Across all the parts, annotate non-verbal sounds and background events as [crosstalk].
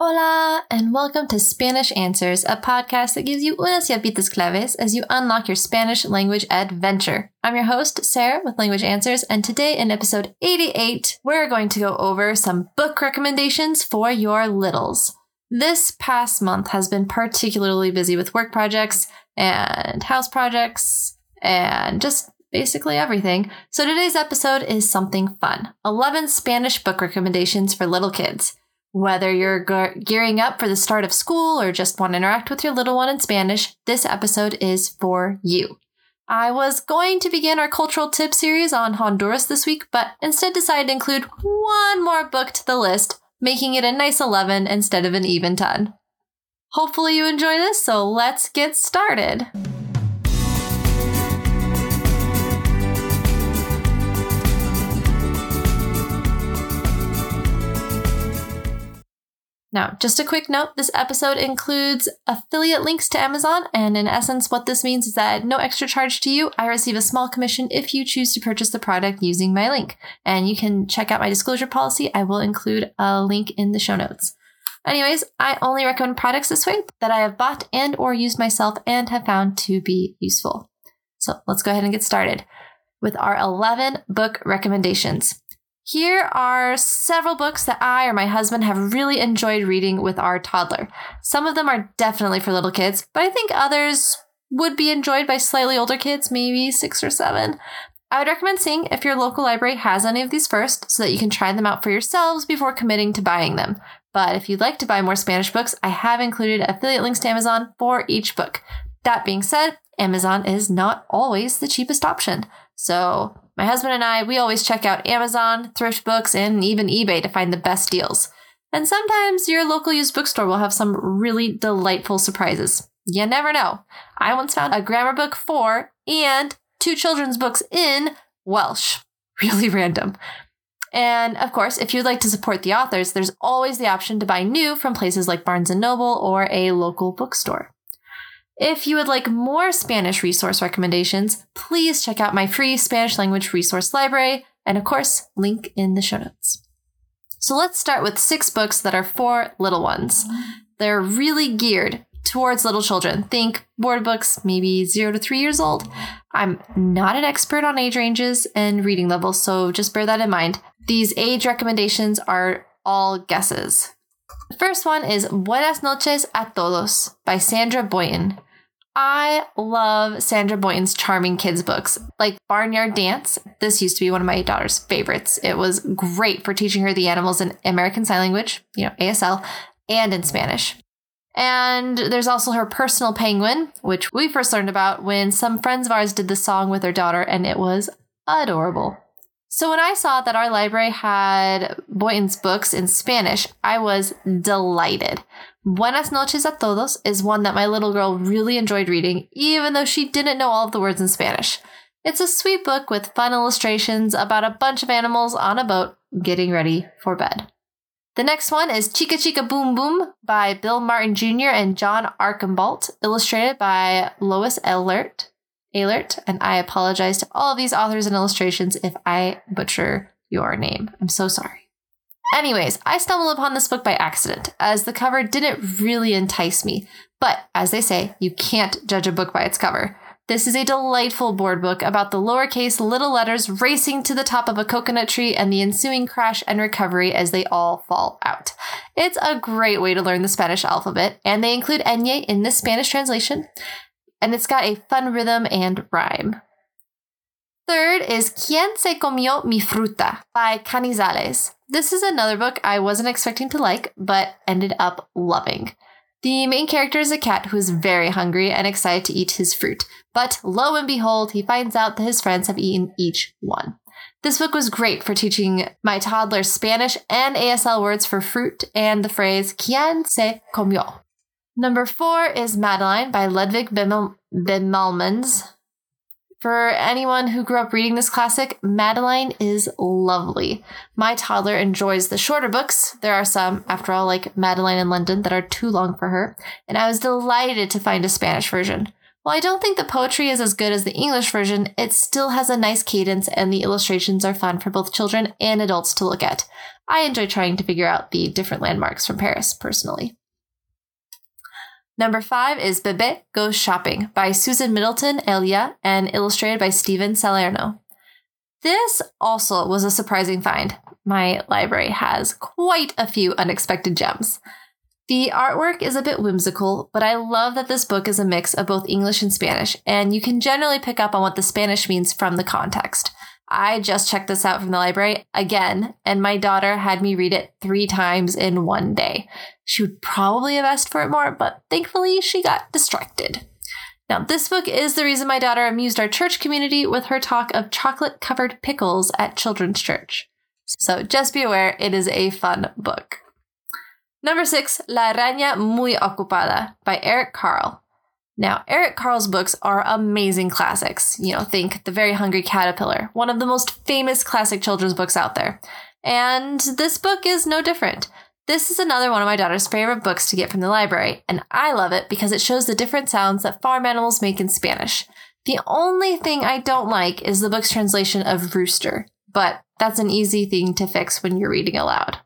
Hola, and welcome to Spanish Answers, a podcast that gives you unas llavitas claves as you unlock your Spanish language adventure. I'm your host, Sarah, with Language Answers, and today in episode 88, we're going to go over some book recommendations for your littles. This past month has been particularly busy with work projects and house projects and just basically everything. So today's episode is something fun 11 Spanish book recommendations for little kids. Whether you're ge- gearing up for the start of school or just want to interact with your little one in Spanish, this episode is for you. I was going to begin our cultural tip series on Honduras this week, but instead decided to include one more book to the list, making it a nice 11 instead of an even 10. Hopefully, you enjoy this, so let's get started. Now, just a quick note this episode includes affiliate links to Amazon, and in essence, what this means is that no extra charge to you. I receive a small commission if you choose to purchase the product using my link. And you can check out my disclosure policy. I will include a link in the show notes. Anyways, I only recommend products this way that I have bought and or used myself and have found to be useful. So let's go ahead and get started with our 11 book recommendations. Here are several books that I or my husband have really enjoyed reading with our toddler. Some of them are definitely for little kids, but I think others would be enjoyed by slightly older kids, maybe six or seven. I would recommend seeing if your local library has any of these first so that you can try them out for yourselves before committing to buying them. But if you'd like to buy more Spanish books, I have included affiliate links to Amazon for each book. That being said, Amazon is not always the cheapest option. So my husband and I, we always check out Amazon, thrift books, and even eBay to find the best deals. And sometimes your local used bookstore will have some really delightful surprises. You never know. I once found a grammar book for and two children's books in Welsh. [laughs] Really random. And of course, if you'd like to support the authors, there's always the option to buy new from places like Barnes & Noble or a local bookstore. If you would like more Spanish resource recommendations, please check out my free Spanish language resource library, and of course, link in the show notes. So let's start with six books that are for little ones. They're really geared towards little children. Think board books, maybe zero to three years old. I'm not an expert on age ranges and reading levels, so just bear that in mind. These age recommendations are all guesses. The first one is Buenas noches a todos by Sandra Boynton. I love Sandra Boynton's charming kids' books, like Barnyard Dance. This used to be one of my daughter's favorites. It was great for teaching her the animals in American Sign Language, you know, ASL, and in Spanish. And there's also her personal penguin, which we first learned about when some friends of ours did the song with their daughter, and it was adorable. So when I saw that our library had Boynton's books in Spanish, I was delighted. Buenas noches a todos is one that my little girl really enjoyed reading, even though she didn't know all of the words in Spanish. It's a sweet book with fun illustrations about a bunch of animals on a boat getting ready for bed. The next one is Chica Chica Bum Bum by Bill Martin Jr. and John Archambault, illustrated by Lois Ehlert alert, and I apologize to all of these authors and illustrations if I butcher your name. I'm so sorry. Anyways, I stumbled upon this book by accident, as the cover didn't really entice me. But as they say, you can't judge a book by its cover. This is a delightful board book about the lowercase little letters racing to the top of a coconut tree and the ensuing crash and recovery as they all fall out. It's a great way to learn the Spanish alphabet, and they include Enye in this Spanish translation and it's got a fun rhythm and rhyme. Third is Quien se comió mi fruta by Canizales. This is another book I wasn't expecting to like, but ended up loving. The main character is a cat who is very hungry and excited to eat his fruit, but lo and behold, he finds out that his friends have eaten each one. This book was great for teaching my toddler Spanish and ASL words for fruit and the phrase quien se comió. Number four is Madeline by Ludwig Bemelmans. For anyone who grew up reading this classic, Madeline is lovely. My toddler enjoys the shorter books. There are some, after all, like Madeline in London, that are too long for her, and I was delighted to find a Spanish version. While I don't think the poetry is as good as the English version, it still has a nice cadence and the illustrations are fun for both children and adults to look at. I enjoy trying to figure out the different landmarks from Paris personally. Number five is Bebe Goes Shopping by Susan Middleton Elya and illustrated by Steven Salerno. This also was a surprising find. My library has quite a few unexpected gems. The artwork is a bit whimsical, but I love that this book is a mix of both English and Spanish, and you can generally pick up on what the Spanish means from the context. I just checked this out from the library again, and my daughter had me read it three times in one day. She would probably have asked for it more, but thankfully she got distracted. Now, this book is the reason my daughter amused our church community with her talk of chocolate covered pickles at children's church. So just be aware, it is a fun book. Number six, La Araña Muy Ocupada by Eric Carle. Now, Eric Carle's books are amazing classics. You know, think The Very Hungry Caterpillar, one of the most famous classic children's books out there. And this book is no different. This is another one of my daughter's favorite books to get from the library, and I love it because it shows the different sounds that farm animals make in Spanish. The only thing I don't like is the book's translation of rooster, but that's an easy thing to fix when you're reading aloud.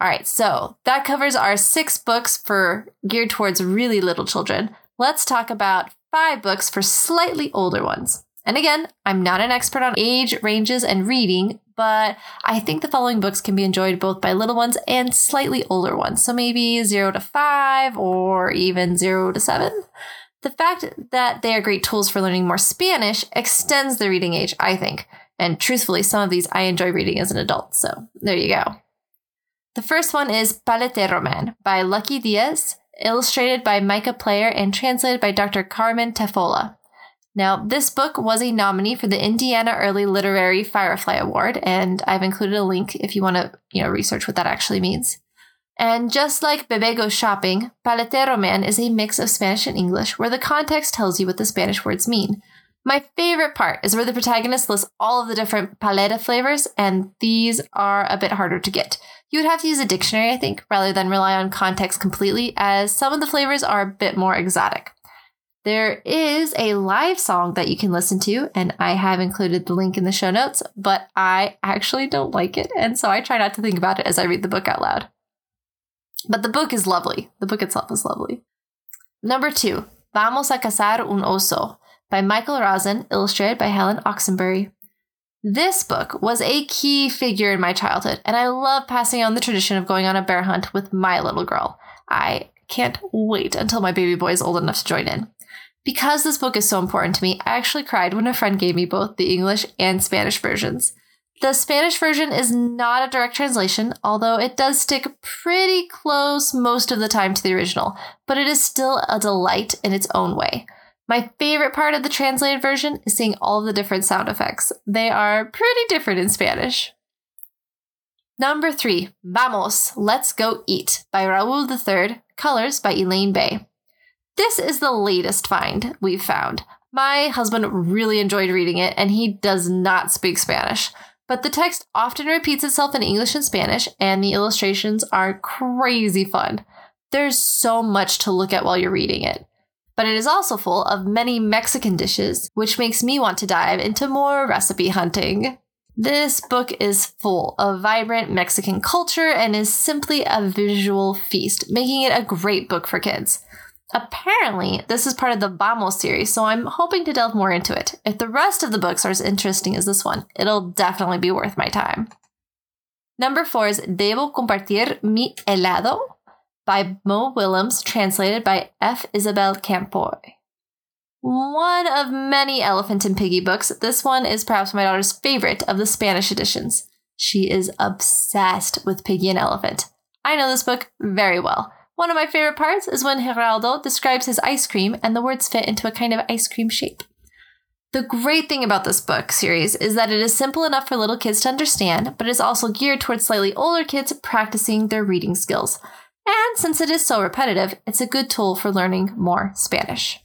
All right, so that covers our six books for geared towards really little children. Let's talk about five books for slightly older ones. And again, I'm not an expert on age ranges and reading, but I think the following books can be enjoyed both by little ones and slightly older ones. So maybe zero to five or even zero to seven. The fact that they are great tools for learning more Spanish extends the reading age, I think. And truthfully, some of these I enjoy reading as an adult. So there you go. The first one is Paletero Man by Lucky Diaz, illustrated by Micah Player and translated by Dr. Carmen Tafolla. Now, this book was a nominee for the Indiana Early Literacy Firefly Award, and I've included a link if you want to, you know, research what that actually means. And just like Bebe Shopping, Paletero Man is a mix of Spanish and English where the context tells you what the Spanish words mean. My favorite part is where the protagonist lists all of the different paleta flavors, and these are a bit harder to get. You would have to use a dictionary, I think, rather than rely on context completely, as some of the flavors are a bit more exotic. There is a live song that you can listen to, and I have included the link in the show notes, but I actually don't like it, and so I try not to think about it as I read the book out loud. But the book is lovely. The book itself is lovely. Number two, Vamos a cazar un oso by Michael Rosen, illustrated by Helen Oxenbury. This book was a key figure in my childhood, and I love passing on the tradition of going on a bear hunt with my little girl. I can't wait until my baby boy is old enough to join in. Because this book is so important to me, I actually cried when a friend gave me both the English and Spanish versions. The Spanish version is not a direct translation, although it does stick pretty close most of the time to the original, but it is still a delight in its own way. My favorite part of the translated version is seeing all the different sound effects. They are pretty different in Spanish. Number three, Vamos, Let's Go Eat by Raul III, colors by Elaine Bay. This is the latest find we've found. My husband really enjoyed reading it, and he does not speak Spanish. But the text often repeats itself in English and Spanish, and the illustrations are crazy fun. There's so much to look at while you're reading it. But it is also full of many Mexican dishes, which makes me want to dive into more recipe hunting. This book is full of vibrant Mexican culture and is simply a visual feast, making it a great book for kids. Apparently, this is part of the Vamos series, so I'm hoping to delve more into it. If the rest of the books are as interesting as this one, it'll definitely be worth my time. Number four is Debo compartir mi helado by Mo Willems, translated by F. Isabel Campoy. One of many Elephant and Piggy books, this one is perhaps my daughter's favorite of the Spanish editions. She is obsessed with Piggy and Elephant. I know this book very well. One of my favorite parts is when Geraldo describes his ice cream and the words fit into a kind of ice cream shape. The great thing about this book series is that it is simple enough for little kids to understand, but is also geared towards slightly older kids practicing their reading skills. And since it is so repetitive, it's a good tool for learning more Spanish.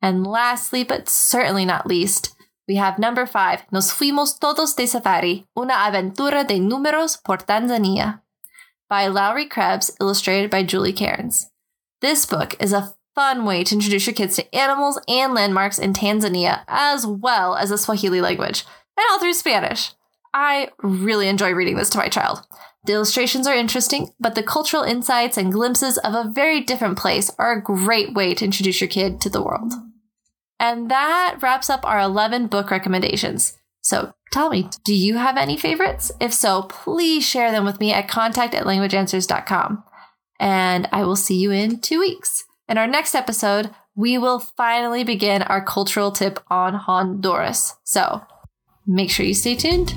And lastly, but certainly not least, we have number five, Nos fuimos todos de safari, una aventura de números por Tanzania by Laurie Krebs, illustrated by Julie Cairns. This book is a fun way to introduce your kids to animals and landmarks in Tanzania, as well as the Swahili language, and all through Spanish. I really enjoy reading this to my child. The illustrations are interesting, but the cultural insights and glimpses of a very different place are a great way to introduce your kid to the world. And that wraps up our 11 book recommendations. So tell me, do you have any favorites? If so, please share them with me at contact at languageanswers.com. And I will see you in two weeks. In our next episode, we will finally begin our cultural tip on Honduras. So make sure you stay tuned.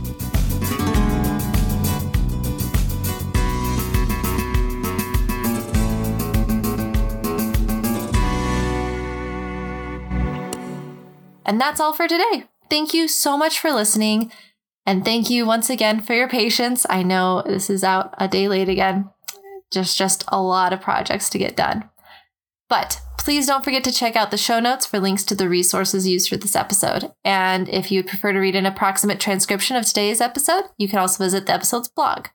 And that's all for today. Thank you so much for listening. And thank you once again for your patience. I know this is out a day late again. Just just a lot of projects to get done. But please don't forget to check out the show notes for links to the resources used for this episode. And if you would prefer to read an approximate transcription of today's episode, you can also visit the episode's blog.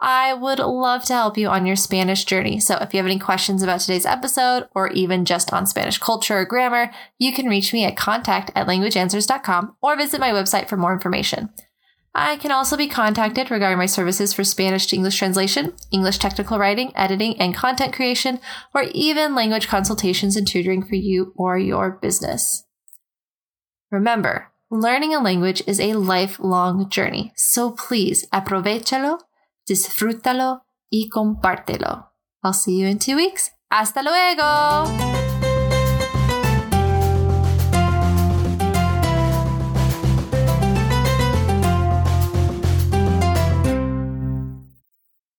I would love to help you on your Spanish journey. So if you have any questions about today's episode or even just on Spanish culture or grammar, you can reach me at contact at languageanswers.com or visit my website for more information. I can also be contacted regarding my services for Spanish to English translation, English technical writing, editing, and content creation, or even language consultations and tutoring for you or your business. Remember, learning a language is a lifelong journey, so please aprovechalo, disfrútalo y compártelo. I'll see you in two weeks. Hasta luego!